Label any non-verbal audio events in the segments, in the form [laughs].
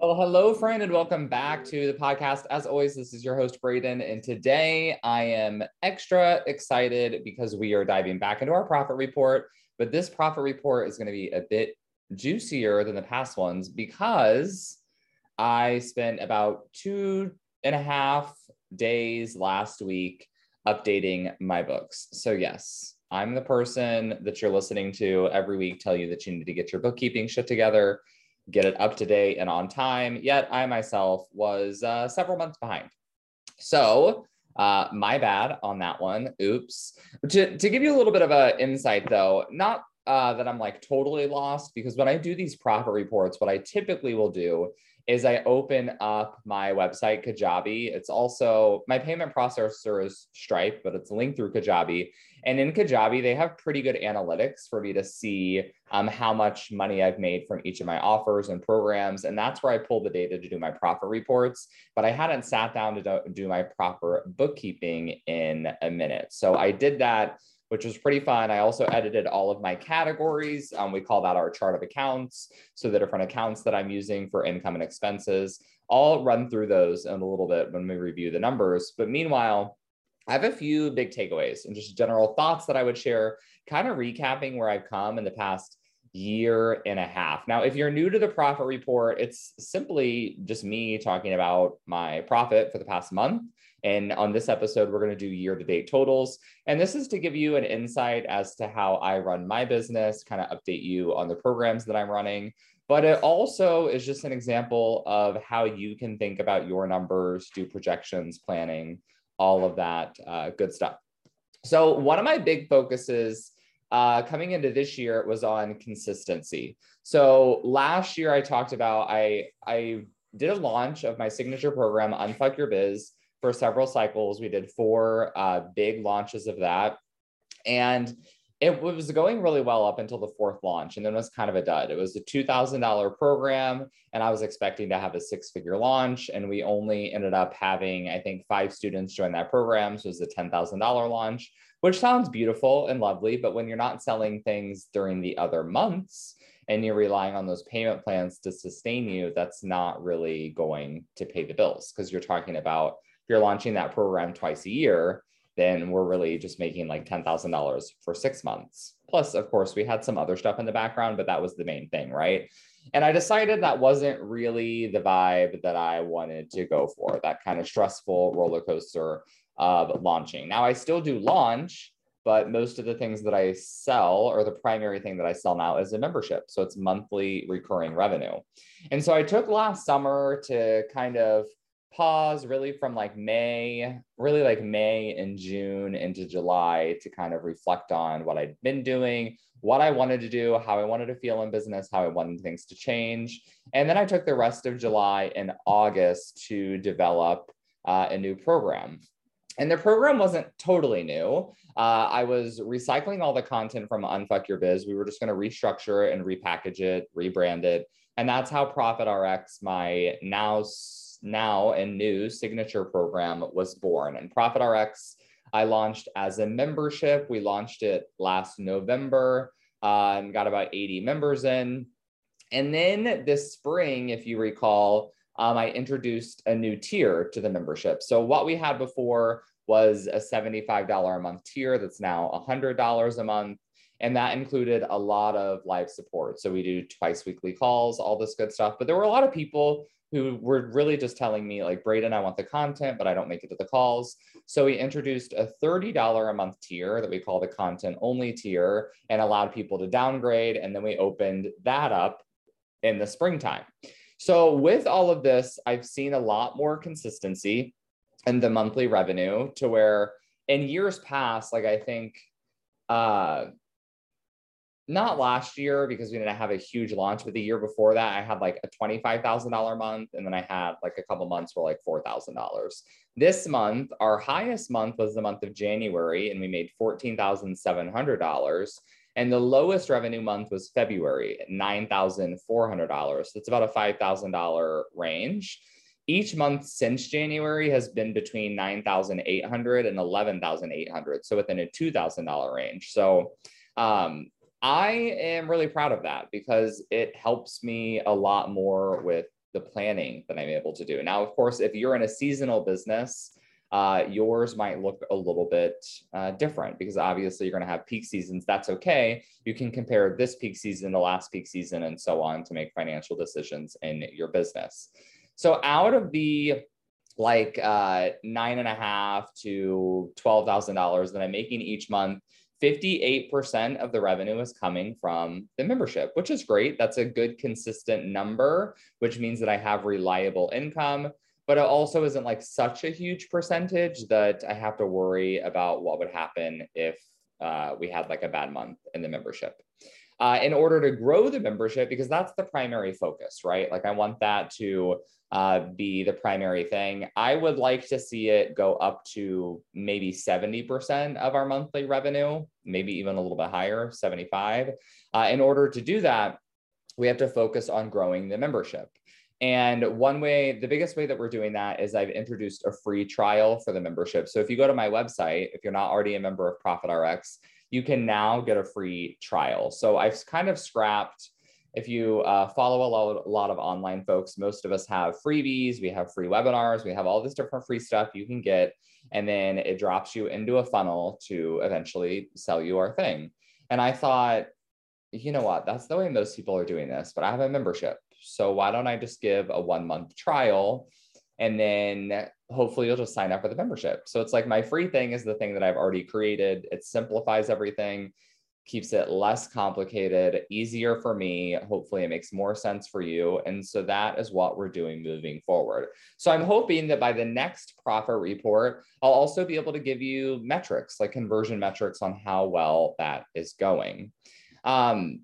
Well, hello, friend, and welcome back to the podcast. As always, this is your host, Braden, and today I am extra excited because we are diving back into our profit report. But this profit report is going to be a bit juicier than the past ones because I spent about two and a half days last week updating my books. So, yes, I'm the person that you're listening to every week tell you that you need to get your bookkeeping shit together get it up to date and on time. Yet I myself was uh, several months behind. So, uh, my bad on that one. Oops. To, to give you a little bit of an insight, though, not uh, that I'm like totally lost, because when I do these profit reports, what I typically will do is I open up my website, Kajabi. It's also my payment processor is Stripe, but it's linked through Kajabi. And in Kajabi, they have pretty good analytics for me to see um, how much money I've made from each of my offers and programs. And that's where I pull the data to do my profit reports. But I hadn't sat down to do, my proper bookkeeping in a minute. So I did that which was pretty fun. I also edited all of my categories. Um, we call that our chart of accounts. So the different accounts that I'm using for income and expenses. I'll run through those in a little bit when we review the numbers. But meanwhile, I have a few big takeaways and just general thoughts that I would share, kind of recapping where I've come in the past year and a half. Now, if you're new to the profit report, it's simply just me talking about my profit for the past month. And on this episode, we're going to do year to date totals. And this is to give you an insight as to how I run my business, kind of update you on the programs that I'm running. But it also is just an example of how you can think about your numbers, do projections, planning, all of that uh, good stuff. So, one of my big focuses uh, coming into this year was on consistency. So, last year I talked about I I did a launch of my signature program, Unfuck Your Biz, for several cycles. We did four uh, big launches of that, and it was going really well up until the fourth launch and then it was kind of a dud. It was a $2,000 program and I was expecting to have a six figure launch and we only ended up having, I think, five students join that program. So it was a $10,000 launch, which sounds beautiful and lovely. But when you're not selling things during the other months and you're relying on those payment plans to sustain you, that's not really going to pay the bills because you're talking about if you're launching that program twice a year then we're really just making like $10,000 for six months. Plus, of course, we had some other stuff in the background, but that was the main thing, right? And I decided that wasn't really the vibe that I wanted to go for, that kind of stressful roller coaster of launching. Now, I still do launch, but most of the things that I sell, or the primary thing that I sell now, is a membership. So it's monthly recurring revenue. And so I took last summer to kind of pause really from like May, really like May and June into July to kind of reflect on what I'd been doing, what I wanted to do, how I wanted to feel in business, how I wanted things to change. And then I took the rest of July and August to develop uh, a new program. And the program wasn't totally new. Uh, I was recycling all the content from Unfuck Your Biz. We were just going to restructure it and repackage it, rebrand it. And that's how Profit RX, my now now and new signature program was born. And Profit RX, I launched as a membership. We launched it last November uh, and got about 80 members in. And then this spring, if you recall, um, I introduced a new tier to the membership. So what we had before was a $75 a month tier that's now $100 a month. And that included a lot of live support. So we do twice weekly calls, all this good stuff. But there were a lot of people who were really just telling me like braden i want the content but i don't make it to the calls. So we introduced a $30 a month tier that we call the content only tier and allowed people to downgrade and then we opened that up in the springtime. So with all of this i've seen a lot more consistency in the monthly revenue to where in years past like i think uh not last year because we didn't have a huge launch, but the year before that, I had like a $25,000 month. And then I had like a couple months for like $4,000. This month, our highest month was the month of January, and we made $14,700. And the lowest revenue month was February, $9,400. So it's about a $5,000 range. Each month since January has been between 9,800 and 11,800. So within a $2,000 range. So um, I am really proud of that because it helps me a lot more with the planning that I'm able to do. Now, of course, if you're in a seasonal business, uh, yours might look a little bit uh, different because obviously you're going to have peak seasons. That's okay. You can compare this peak season to last peak season and so on to make financial decisions in your business. So, out of the like uh, nine and a half to twelve thousand dollars that I'm making each month, 58% of the revenue is coming from the membership, which is great. That's a good, consistent number, which means that I have reliable income, but it also isn't like such a huge percentage that I have to worry about what would happen if uh, we had like a bad month in the membership. Uh, in order to grow the membership, because that's the primary focus, right? Like I want that to uh, be the primary thing. I would like to see it go up to maybe 70% of our monthly revenue, maybe even a little bit higher, 75. Uh, in order to do that, we have to focus on growing the membership. And one way, the biggest way that we're doing that is I've introduced a free trial for the membership. So if you go to my website, if you're not already a member of Profit RX, you can now get a free trial. So I've kind of scrapped if you uh, follow a lot, a lot of online folks, most of us have freebies, we have free webinars, we have all this different free stuff you can get. And then it drops you into a funnel to eventually sell you our thing. And I thought, you know what? That's the way most people are doing this, but I have a membership. So why don't I just give a one month trial and then hopefully you'll just sign up for the membership. So it's like my free thing is the thing that I've already created. It simplifies everything keeps it less complicated, easier for me. Hopefully, it makes more sense for you. And so that is what we're doing moving forward. So I'm hoping that by the next profit report, I'll also be able to give you metrics like conversion metrics on how well that is going. Um,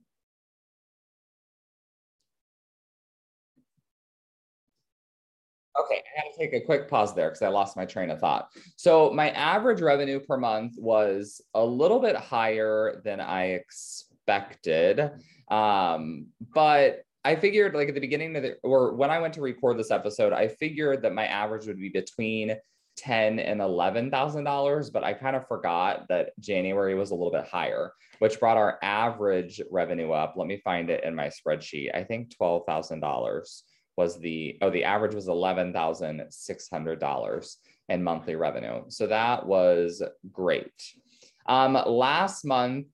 Okay, I had to take a quick pause there because I lost my train of thought. So my average revenue per month was a little bit higher than I expected, um, but I figured like at the beginning of the or when I went to record this episode, I figured that my average would be between ten and eleven thousand dollars, but I kind of forgot that January was a little bit higher, which brought our average revenue up. Let me find it in my spreadsheet. I think twelve thousand dollars was the oh the average was eleven thousand six hundred dollars in monthly revenue. So that was great. Um, last month,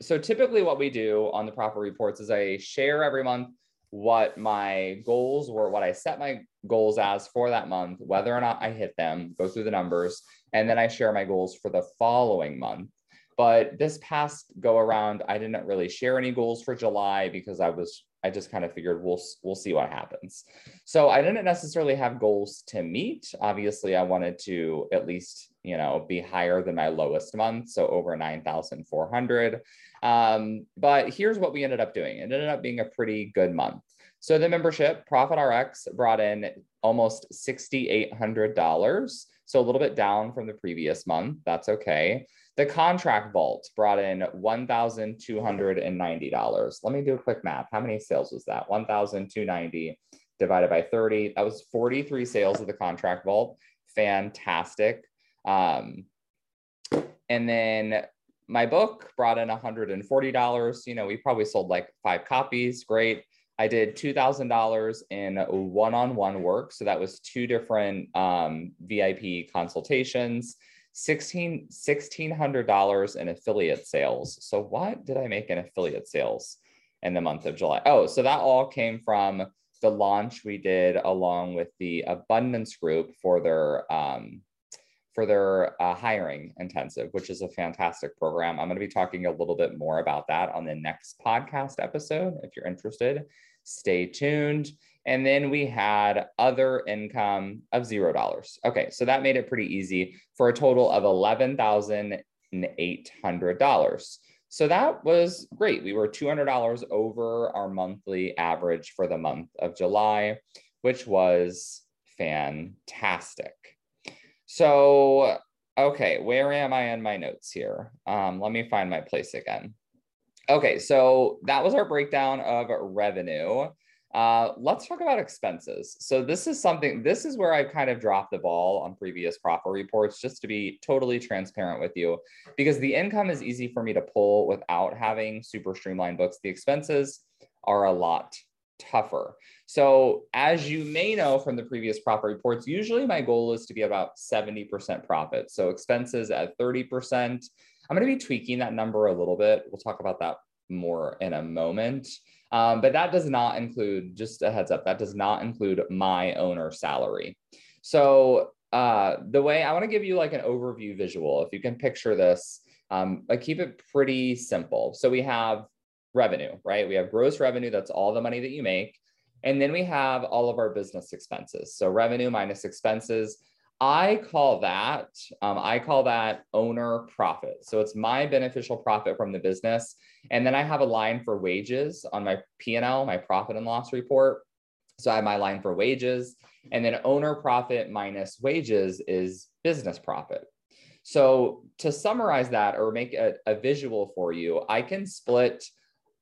so typically what we do on the profit reports is I share every month what my goals were, what I set my goals as for that month, whether or not I hit them, go through the numbers, and then I share my goals for the following month. But this past go around, I didn't really share any goals for July because I was I just kind of figured we'll we'll see what happens. So I didn't necessarily have goals to meet. Obviously, I wanted to at least you know be higher than my lowest month, so over nine thousand four hundred. Um, but here's what we ended up doing. It ended up being a pretty good month. So the membership, Profit RX, brought in almost sixty eight hundred dollars. So a little bit down from the previous month. That's okay. The contract vault brought in $1,290. Let me do a quick math. How many sales was that? 1,290 divided by 30. That was 43 sales of the contract vault. Fantastic. Um, and then my book brought in $140. You know, we probably sold like five copies. Great. I did $2,000 in one on one work. So that was two different um, VIP consultations. 16 $1,600 in affiliate sales. So what did I make in affiliate sales in the month of July? Oh, so that all came from the launch we did along with the Abundance Group for their um, for their uh, hiring intensive, which is a fantastic program. I'm going to be talking a little bit more about that on the next podcast episode. If you're interested, stay tuned. And then we had other income of zero dollars. Okay, so that made it pretty easy for a total of eleven thousand eight hundred dollars. So that was great. We were $200 over our monthly average for the month of July, which was fantastic. So, okay, where am I in my notes here? Um, let me find my place again. Okay, so that was our breakdown of revenue. Uh, let's talk about expenses. So this is something, this is where I've kind of dropped the ball on previous profit reports, just to be totally transparent with you, because the income is easy for me to pull without having super streamlined books. The expenses are a lot tougher. So as you may know from the previous profit reports, usually my goal is to be about 70% profit. So expenses at 30%. I'm going to be tweaking that number a little bit. We'll talk about that more in a moment. Um, but that does not include, just a heads up, that does not include my owner salary. So uh, the way I want to give you like an overview visual, if you can picture this, um, I keep it pretty simple. So we have revenue, right? We have gross revenue, that's all the money that you make. And then we have all of our business expenses. So revenue minus expenses. I call that um, I call that owner profit. So it's my beneficial profit from the business, and then I have a line for wages on my P and L, my profit and loss report. So I have my line for wages, and then owner profit minus wages is business profit. So to summarize that or make a, a visual for you, I can split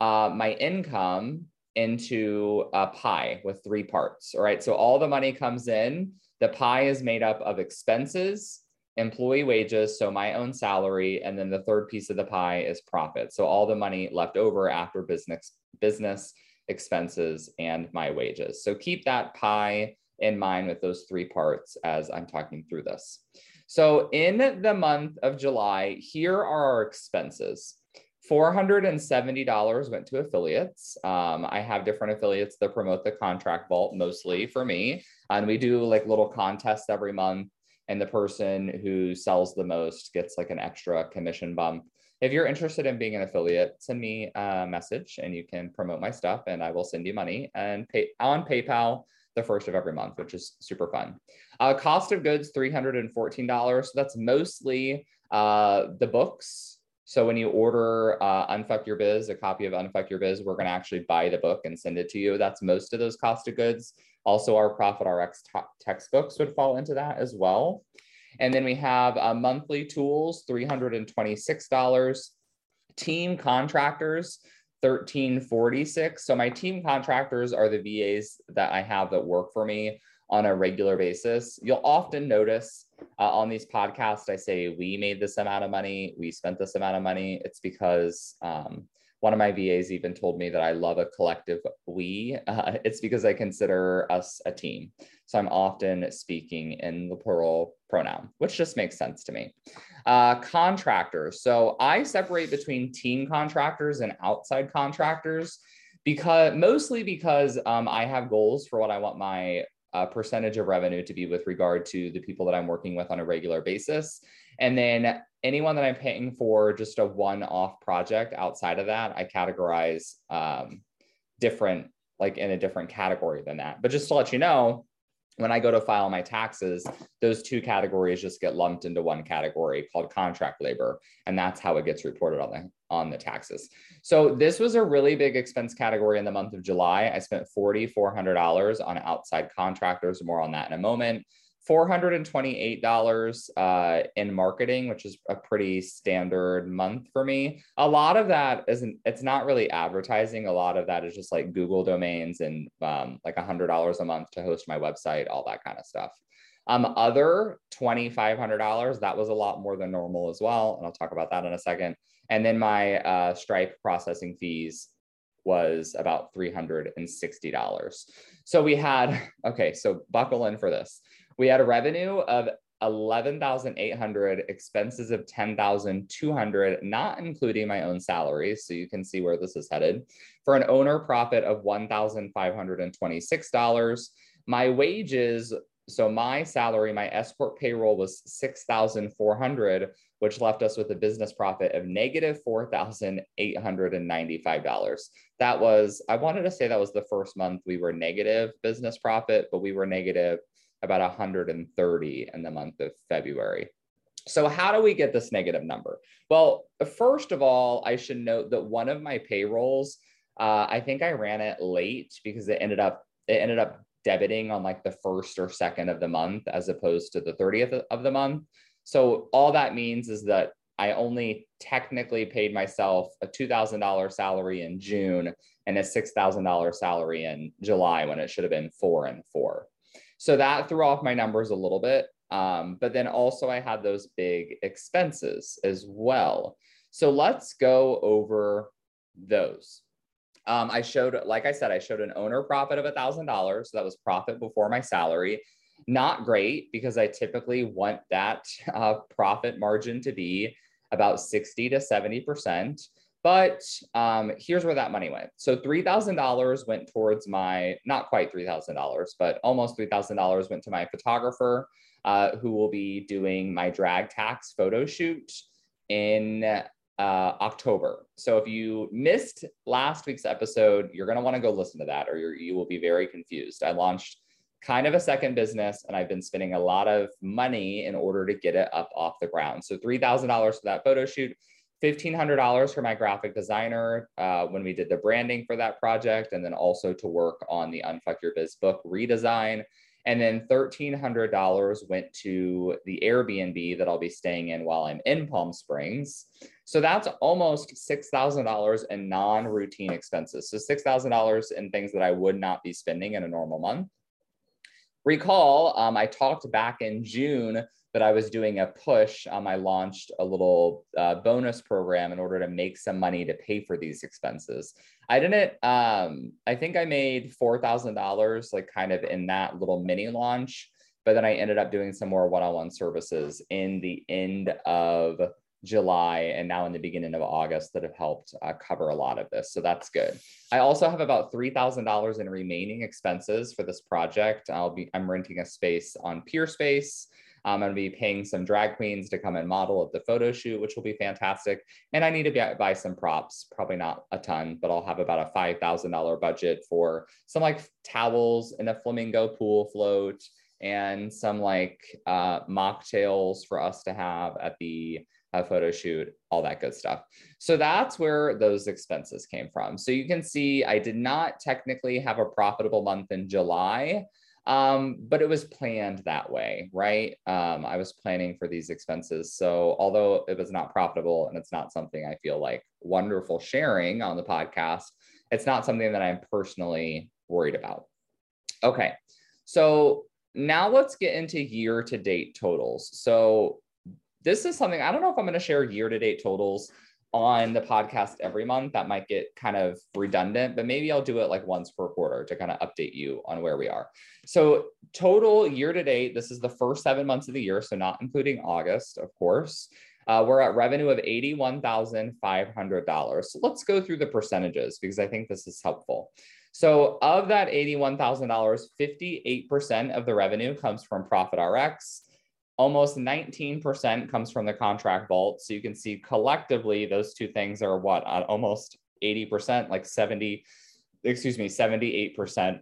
uh, my income into a pie with three parts. All right. So all the money comes in the pie is made up of expenses, employee wages, so my own salary, and then the third piece of the pie is profit. So all the money left over after business business expenses and my wages. So keep that pie in mind with those three parts as I'm talking through this. So in the month of July, here are our expenses. $470 went to affiliates. Um, I have different affiliates that promote the contract vault mostly for me. And we do like little contests every month. And the person who sells the most gets like an extra commission bump. If you're interested in being an affiliate, send me a message and you can promote my stuff and I will send you money and pay on PayPal the first of every month, which is super fun. Uh, cost of goods, $314. So that's mostly uh, the books so when you order uh, Unfuck Your Biz, a copy of Unfuck Your Biz, we're going to actually buy the book and send it to you. That's most of those cost of goods. Also, our Profit RX textbooks would fall into that as well. And then we have uh, monthly tools, $326. Team contractors, 1346. So my team contractors are the VAs that I have that work for me on a regular basis. You'll often notice uh, on these podcasts, I say, we made this amount of money, we spent this amount of money. It's because um, one of my VAs even told me that I love a collective we. [laughs] Uh, it's because I consider us a team. So I'm often speaking in the plural pronoun, which just makes sense to me. Uh, contractors. So I separate between team contractors and outside contractors because mostly because um, I have goals for what I want my uh, percentage of revenue to be with regard to the people that I'm working with on a regular basis. And then anyone that I'm paying for just a one off project outside of that, I categorize um, different, like in a different category than that. But just to let you know, when I go to file my taxes, those two categories just get lumped into one category called contract labor. And that's how it gets reported on the, on the taxes. So this was a really big expense category in the month of July. I spent $4,400 on outside contractors, more on that in a moment. $428 uh, in marketing, which is a pretty standard month for me. A lot of that isn't, it's not really advertising. A lot of that is just like Google domains and um, like $100 a month to host my website, all that kind of stuff. Um, other $2,500, that was a lot more than normal as well. And I'll talk about that in a second. And then my uh, Stripe processing fees was about $360. So we had, [laughs] okay, so buckle in for this. We had a revenue of 11,800, expenses of 10,200, not including my own salary. So you can see where this is headed for an owner profit of $1,526. My wages, so my salary, my escort payroll was 6,400, which left us with a business profit of negative $4,895. That was, I wanted to say that was the first month we were negative business profit, but we were negative about 130 in the month of February. So, how do we get this negative number? Well, first of all, I should note that one of my payrolls, uh, I think I ran it late because it ended up it ended up debiting on like the first or second of the month as opposed to the 30th of the month. So all that means is that I only technically paid myself a $2,000 salary in June and a $6,000 salary in July when it should have been four and four. So that threw off my numbers a little bit. Um, but then also I had those big expenses as well. So let's go over those. Um, I showed, like I said, I showed an owner profit of a thousand dollars. So that was profit before my salary. Not great because I typically want that [laughs] uh, profit margin to be about 60 to 70%. But um, here's where that money went. So $3,000 went towards my, not quite $3,000, but almost $3,000 went to my photographer uh, who will be doing my drag tax photo shoot in uh, October. So if you missed last week's episode, you're going to want to go listen to that or you will be very confused. I launched kind of a second business and I've been spending a lot of money in order to get it up off the ground. So $3,000 for that photo shoot, $1,500 for my graphic designer uh, when we did the branding for that project, and then also to work on the Unfuck Your Biz book redesign. And then $1,300 went to the Airbnb that I'll be staying in while I'm in Palm Springs. So that's almost $6,000 in non routine expenses. So $6,000 in things that I would not be spending in a normal month. Recall, um, I talked back in June that I was doing a push. Um, I launched a little uh, bonus program in order to make some money to pay for these expenses. I didn't, um, I think I made $4,000 like kind of in that little mini launch, but then I ended up doing some more one on one services in the end of July and now in the beginning of August that have helped uh, cover a lot of this. So that's good. I also have about $3,000 in remaining expenses for this project. I'll be, I'm renting a space on Peer Peerspace. I'm going to be paying some drag queens to come and model at the photo shoot, which will be fantastic. And I need to buy some props, probably not a ton, but I'll have about a $5,000 budget for some like towels and a flamingo pool float and some like uh, mocktails for us to have at the a photo shoot, all that good stuff. So that's where those expenses came from. So you can see I did not technically have a profitable month in July, um, but it was planned that way, right? Um, I was planning for these expenses. So although it was not profitable and it's not something I feel like wonderful sharing on the podcast, it's not something that I'm personally worried about. Okay. So now let's get into year to date totals. So this is something I don't know if I'm going to share year to date totals on the podcast every month. That might get kind of redundant, but maybe I'll do it like once per quarter to kind of update you on where we are. So, total year to date, this is the first seven months of the year, so not including August, of course. Uh, we're at revenue of $81,500. So let's go through the percentages because I think this is helpful. So, of that $81,000, 58% of the revenue comes from Profit RX, almost 19% comes from the contract vault. So you can see collectively those two things are what almost 80%, like 70, excuse me, 78%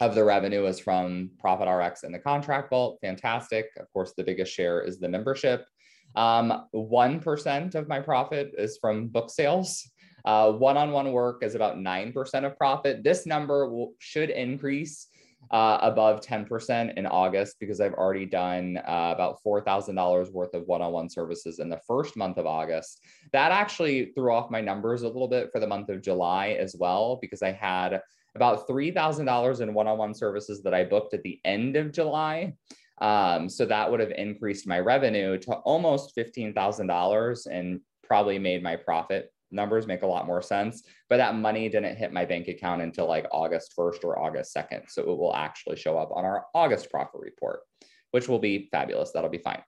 of the revenue is from Profit RX and the contract vault. Fantastic. Of course, the biggest share is the membership. Um, 1% of my profit is from book sales. Uh, one-on-one work is about 9% of profit. This number will, should increase uh, above 10% in August because I've already done uh, about $4,000 worth of one on one services in the first month of August. That actually threw off my numbers a little bit for the month of July as well because I had about $3,000 in one on one services that I booked at the end of July. Um, so that would have increased my revenue to almost $15,000 and probably made my profit numbers make a lot more sense. But that money didn't hit my bank account until like August 1st or August 2nd. So it will actually show up on our August profit report, which will be fabulous. That'll be fine.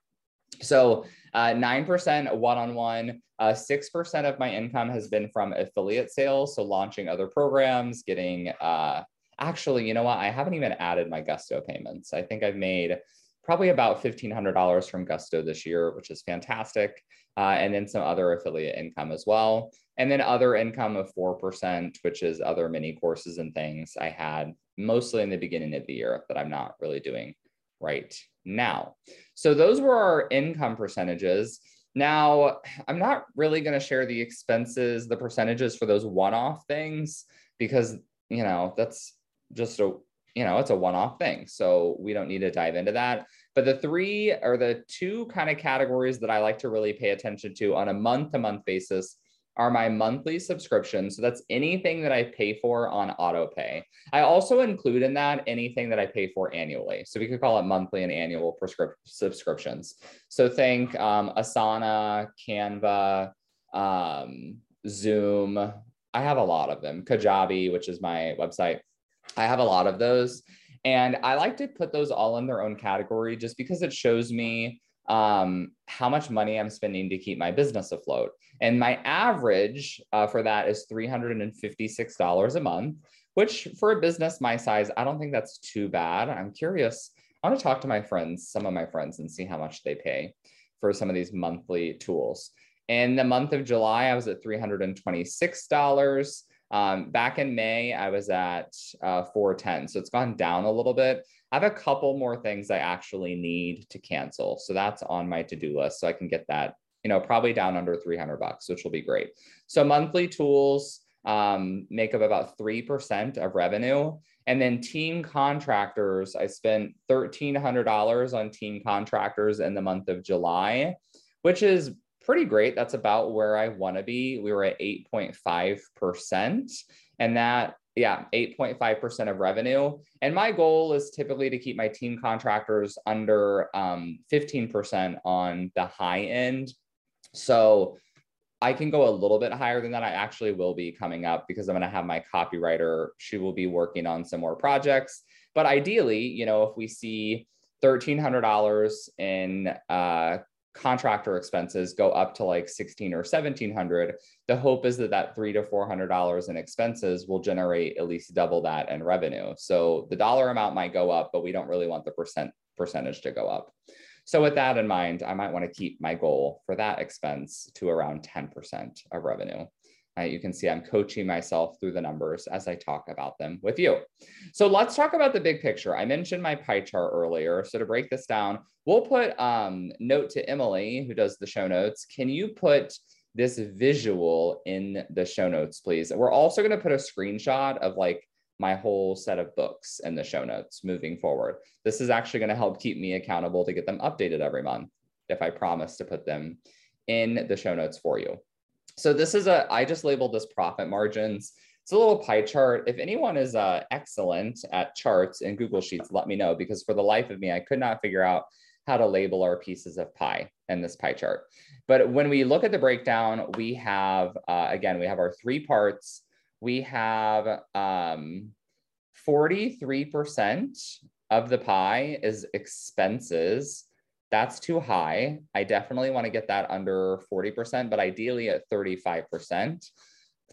So uh, 9% one-on-one, uh, 6% of my income has been from affiliate sales. So launching other programs, getting, uh, actually, you know what? I haven't even added my Gusto payments. I think I've made probably about $1,500 from Gusto this year, which is fantastic. Uh, and then some other affiliate income as well. And then other income of 4%, which is other mini courses and things I had mostly in the beginning of the year that I'm not really doing right now. So those were our income percentages. Now, I'm not really going to share the expenses, the percentages for those one off things because, you know, that's just a, you know, it's a one off thing. So we don't need to dive into that. But the three or the two kind of categories that I like to really pay attention to on a month to month basis are my monthly subscriptions. So that's anything that I pay for on auto pay. I also include in that anything that I pay for annually. So we could call it monthly and annual prescrip- subscriptions. So think um, Asana, Canva, um, Zoom. I have a lot of them. Kajabi, which is my website. I have a lot of those. And I like to put those all in their own category just because it shows me um, how much money I'm spending to keep my business afloat. And my average uh, for that is $356 a month, which for a business my size, I don't think that's too bad. I'm curious. I want to talk to my friends, some of my friends, and see how much they pay for some of these monthly tools. In the month of July, I was at $326. Um, back in May, I was at uh, 410. So it's gone down a little bit. I have a couple more things I actually need to cancel. So that's on my to-do list. So I can get that, you know, probably down under 300 bucks, which will be great. So monthly tools um, make up about 3% of revenue. And then team contractors, I spent $1,300 on team contractors in the month of July, which is pretty great. That's about where I want to be. We were at 8.5%. And that yeah, 8.5% of revenue. And my goal is typically to keep my team contractors under um, 15% on the high end. So I can go a little bit higher than that. I actually will be coming up because I'm going to have my copywriter. She will be working on some more projects. But ideally, you know, if we see $1,300 in uh, contractor expenses go up to like 16 or 1700 the hope is that that three to four hundred dollars in expenses will generate at least double that in revenue. So the dollar amount might go up but we don't really want the percent percentage to go up. So with that in mind i might want to keep my goal for that expense to around 10% of revenue uh, you can see I'm coaching myself through the numbers as I talk about them with you. So let's talk about the big picture. I mentioned my pie chart earlier. So to break this down, we'll put um, note to Emily, who does the show notes. Can you put this visual in the show notes, please? We're also going to put a screenshot of like my whole set of books in the show notes moving forward. This is actually going to help keep me accountable to get them updated every month if I promise to put them in the show notes for you. So this is a, I just labeled this profit margins. It's a little pie chart. If anyone is uh, excellent at charts in Google Sheets, let me know because for the life of me, I could not figure out how to label our pieces of pie in this pie chart. But when we look at the breakdown, we have, uh, again, we have our three parts. We have um, 43% of the pie is expenses that's too high. I definitely want to get that under 40%, but ideally at 35%.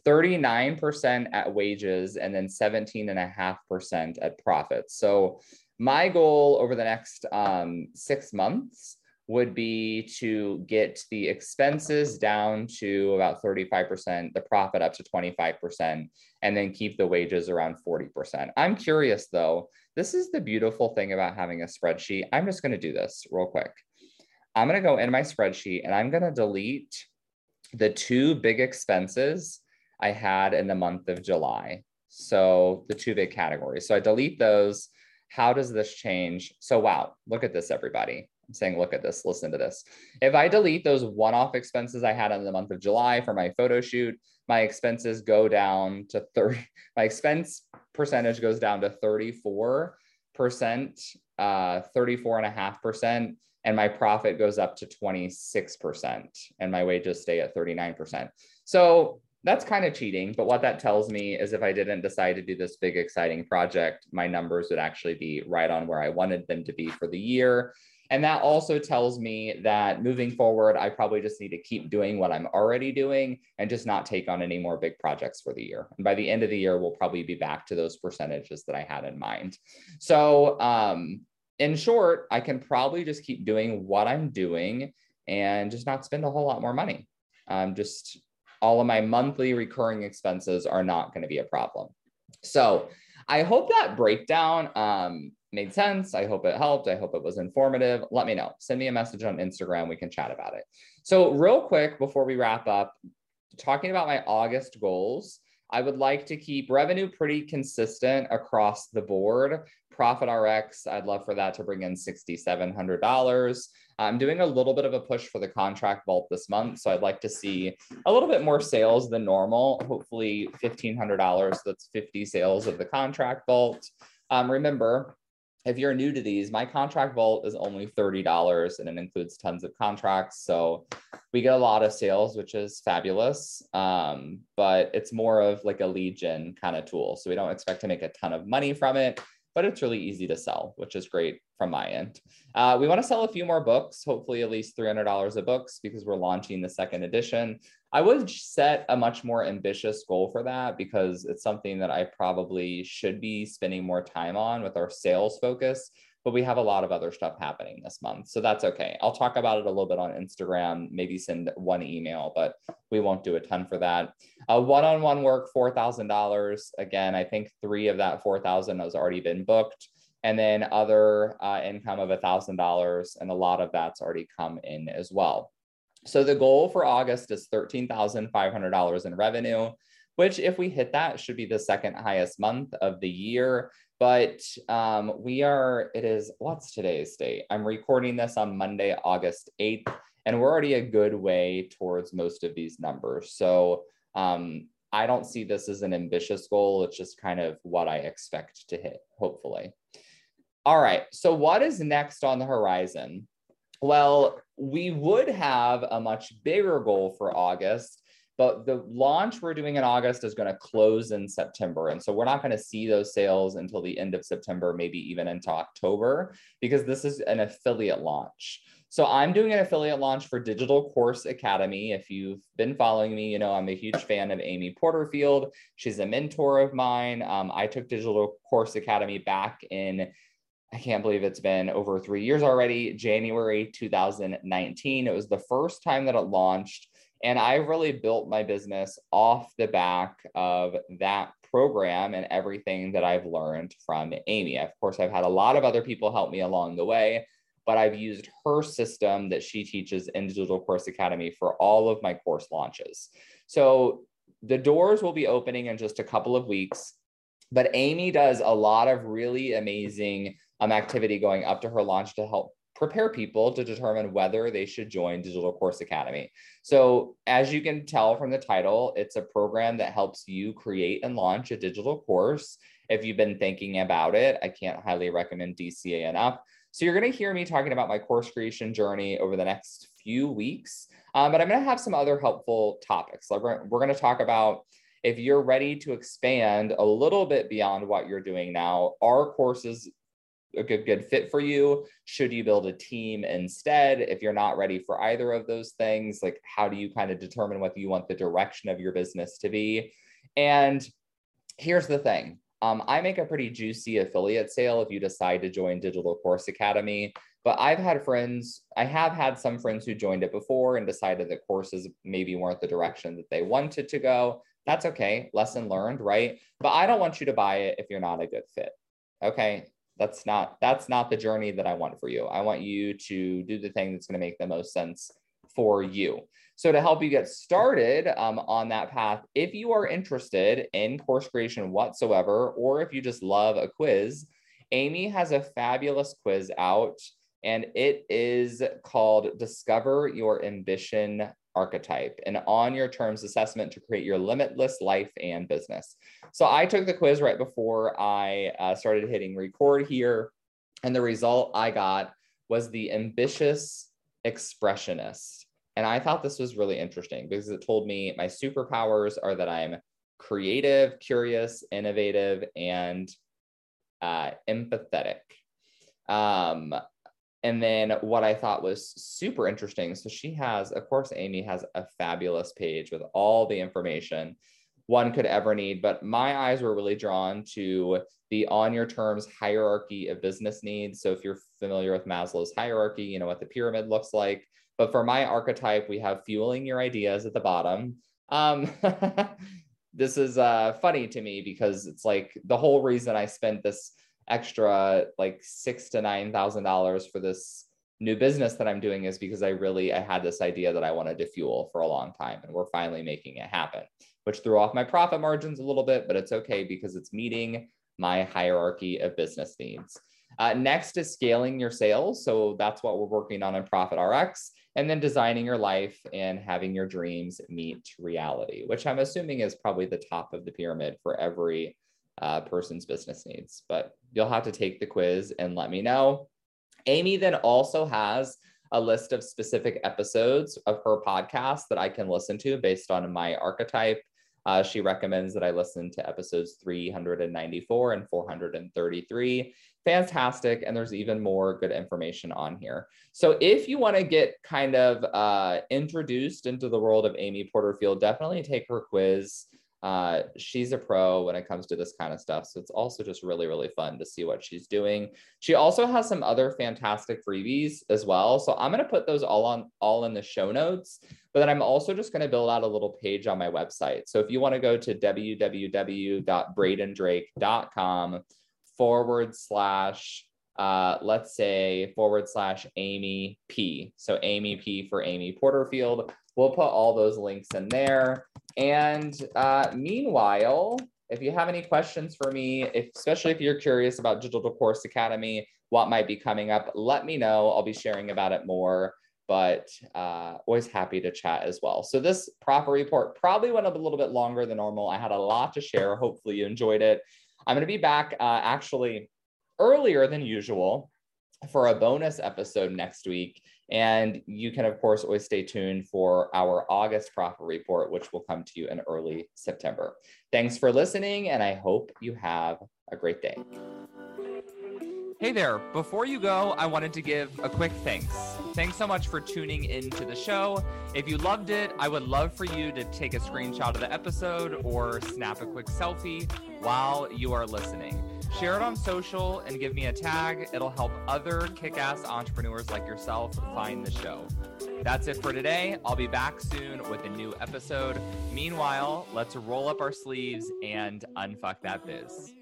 39% at wages and then 17.5% at profits. So my goal over the next um, six months would be to get the expenses down to about 35%, the profit up to 25%, and then keep the wages around 40%. I'm curious though, this is the beautiful thing about having a spreadsheet. I'm just gonna do this real quick. I'm gonna go in my spreadsheet and I'm gonna delete the two big expenses I had in the month of July. So the two big categories. So I delete those. How does this change? So wow, look at this, everybody. I'm saying, look at this, listen to this. If I delete those one off expenses I had in the month of July for my photo shoot, my expenses go down to 30, my expense percentage goes down to 34%, uh, 34.5%, and my profit goes up to 26%, and my wages stay at 39%. So that's kind of cheating. But what that tells me is if I didn't decide to do this big, exciting project, my numbers would actually be right on where I wanted them to be for the year. And that also tells me that moving forward, I probably just need to keep doing what I'm already doing and just not take on any more big projects for the year. And by the end of the year, we'll probably be back to those percentages that I had in mind. So, um, in short, I can probably just keep doing what I'm doing and just not spend a whole lot more money. Um, just all of my monthly recurring expenses are not going to be a problem. So I hope that breakdown um, made sense. I hope it helped. I hope it was informative. Let me know. Send me a message on Instagram. We can chat about it. So, real quick before we wrap up, talking about my August goals, I would like to keep revenue pretty consistent across the board. Profit RX, I'd love for that to bring in $6,700. I'm doing a little bit of a push for the contract vault this month. So I'd like to see a little bit more sales than normal, hopefully $1,500. That's 50 sales of the contract vault. Um, remember, if you're new to these, my contract vault is only $30 and it includes tons of contracts. So we get a lot of sales, which is fabulous. Um, but it's more of like a lead gen kind of tool. So we don't expect to make a ton of money from it but it's really easy to sell, which is great from my end. Uh, we want to sell a few more books, hopefully at least $300 of books because we're launching the second edition. I would set a much more ambitious goal for that because it's something that I probably should be spending more time on with our sales focus but we have a lot of other stuff happening this month. So that's okay. I'll talk about it a little bit on Instagram, maybe send one email, but we won't do a ton for that. Uh, one-on-one work, $4,000. Again, I think three of that 4,000 has already been booked. And then other uh, income of $1,000 and a lot of that's already come in as well. So the goal for August is $13,500 in revenue, which if we hit that should be the second highest month of the year. But um, we are, it is, what's today's date? I'm recording this on Monday, August 8th, and we're already a good way towards most of these numbers. So um, I don't see this as an ambitious goal. It's just kind of what I expect to hit, hopefully. All right. So, what is next on the horizon? Well, we would have a much bigger goal for August but the launch we're doing in August is going to close in September. And so we're not going to see those sales until the end of September, maybe even into October, because this is an affiliate launch. So I'm doing an affiliate launch for Digital Course Academy. If you've been following me, you know I'm a huge fan of Amy Porterfield. She's a mentor of mine. Um, I took Digital Course Academy back in I can't believe it's been over three years already, January 2019. It was the first time that it launched. And I really built my business off the back of that program and everything that I've learned from Amy. Of course, I've had a lot of other people help me along the way, but I've used her system that she teaches in Digital Course Academy for all of my course launches. So the doors will be opening in just a couple of weeks, but Amy does a lot of really amazing um, activity going up to her launch to help prepare people to determine whether they should join Digital Course Academy. So, as you can tell from the title, it's a program that helps you create and launch a digital course. If you've been thinking about it, I can't highly recommend DCA enough. So, you're going to hear me talking about my course creation journey over the next few weeks, um, but I'm going to have some other helpful topics. Like we're, we're going to talk about if you're ready to expand a little bit beyond what you're doing now, are courses a good good fit for you. Should you build a team instead? If you're not ready for either of those things like how do you kind of determine whether you want the direction of your business to be? And here's the thing. Um, i make a pretty juicy affiliate sale if you decide to join digital course academy but i've had friends i have had some friends who joined it before and decided that courses maybe weren't the direction that they wanted to go. That's okay. Lesson learned right? But i don't want you to buy it if you're not a good fit. Okay that's not that's not the journey that I want for you. I want you to do the thing that's going to make the most sense for you. So to help you get started um, on that path, if you are interested in course creation whatsoever, or if you just love a quiz, Amy has a fabulous quiz out, and it is called Discover Your Ambition archetype, and on your terms assessment to create your limitless life and business. So I took the quiz right before I uh, started hitting record here. And the result I got was the ambitious expressionist. And I thought this was really interesting because it told me my superpowers are that I'm creative, curious, innovative, and uh, empathetic. Um, and then what I thought was super interesting. So she has, of course, Amy has a fabulous page with all the information one could ever need. But my eyes were really drawn to the on your terms hierarchy of business needs. So if you're familiar with Maslow's hierarchy, you know what the pyramid looks like. But for my archetype, we have fueling your ideas at the bottom. Um, [laughs] this is uh, funny to me because it's like the whole reason I spent this extra like six to nine thousand dollars for this new business that I'm doing is because I really I had this idea that I wanted to fuel for a long time and we're finally making it happen, which threw off my profit margins a little bit, but it's okay because it's meeting my hierarchy of business needs. Uh, next is scaling your sales. So that's what we're working on in Profit RX. And then designing your life and having your dreams meet reality, which I'm assuming is probably the top of the pyramid for every uh, person's business needs. But you'll have to take the quiz and let me know. Amy then also has a list of specific episodes of her podcast that I can listen to based on my archetype uh, she recommends that I listen to episodes 394 and 433. Fantastic. And there's even more good information on here. So if you want to get kind of uh, introduced into the world of Amy Porterfield, definitely take her quiz. Uh, she's a pro when it comes to this kind of stuff. So it's also just really, really fun to see what she's doing. She also has some other fantastic freebies as well. So I'm going to put those all on all in the show notes, but then I'm also just going to build out a little page on my website. So if you want to go to www.bradendrake.com forward slash uh, let's say forward slash Amy P. So Amy P for Amy Porterfield. We'll put all those links in there. And uh, meanwhile, if you have any questions for me, if, especially if you're curious about Digital Course Academy, what might be coming up, let me know. I'll be sharing about it more, but uh, always happy to chat as well. So this profit report probably went up a little bit longer than normal. I had a lot to share. Hopefully you enjoyed it. I'm going to be back uh, actually earlier than usual for a bonus episode next week. And you can, of course, always stay tuned for our August profit report, which will come to you in early September. Thanks for listening, and I hope you have a great day. Hey there. Before you go, I wanted to give a quick thanks. Thanks so much for tuning into the show. If you loved it, I would love for you to take a screenshot of the episode or snap a quick selfie while you are listening. Share it on social and give me a tag. It'll help other kick ass entrepreneurs like yourself find the show. That's it for today. I'll be back soon with a new episode. Meanwhile, let's roll up our sleeves and unfuck that biz.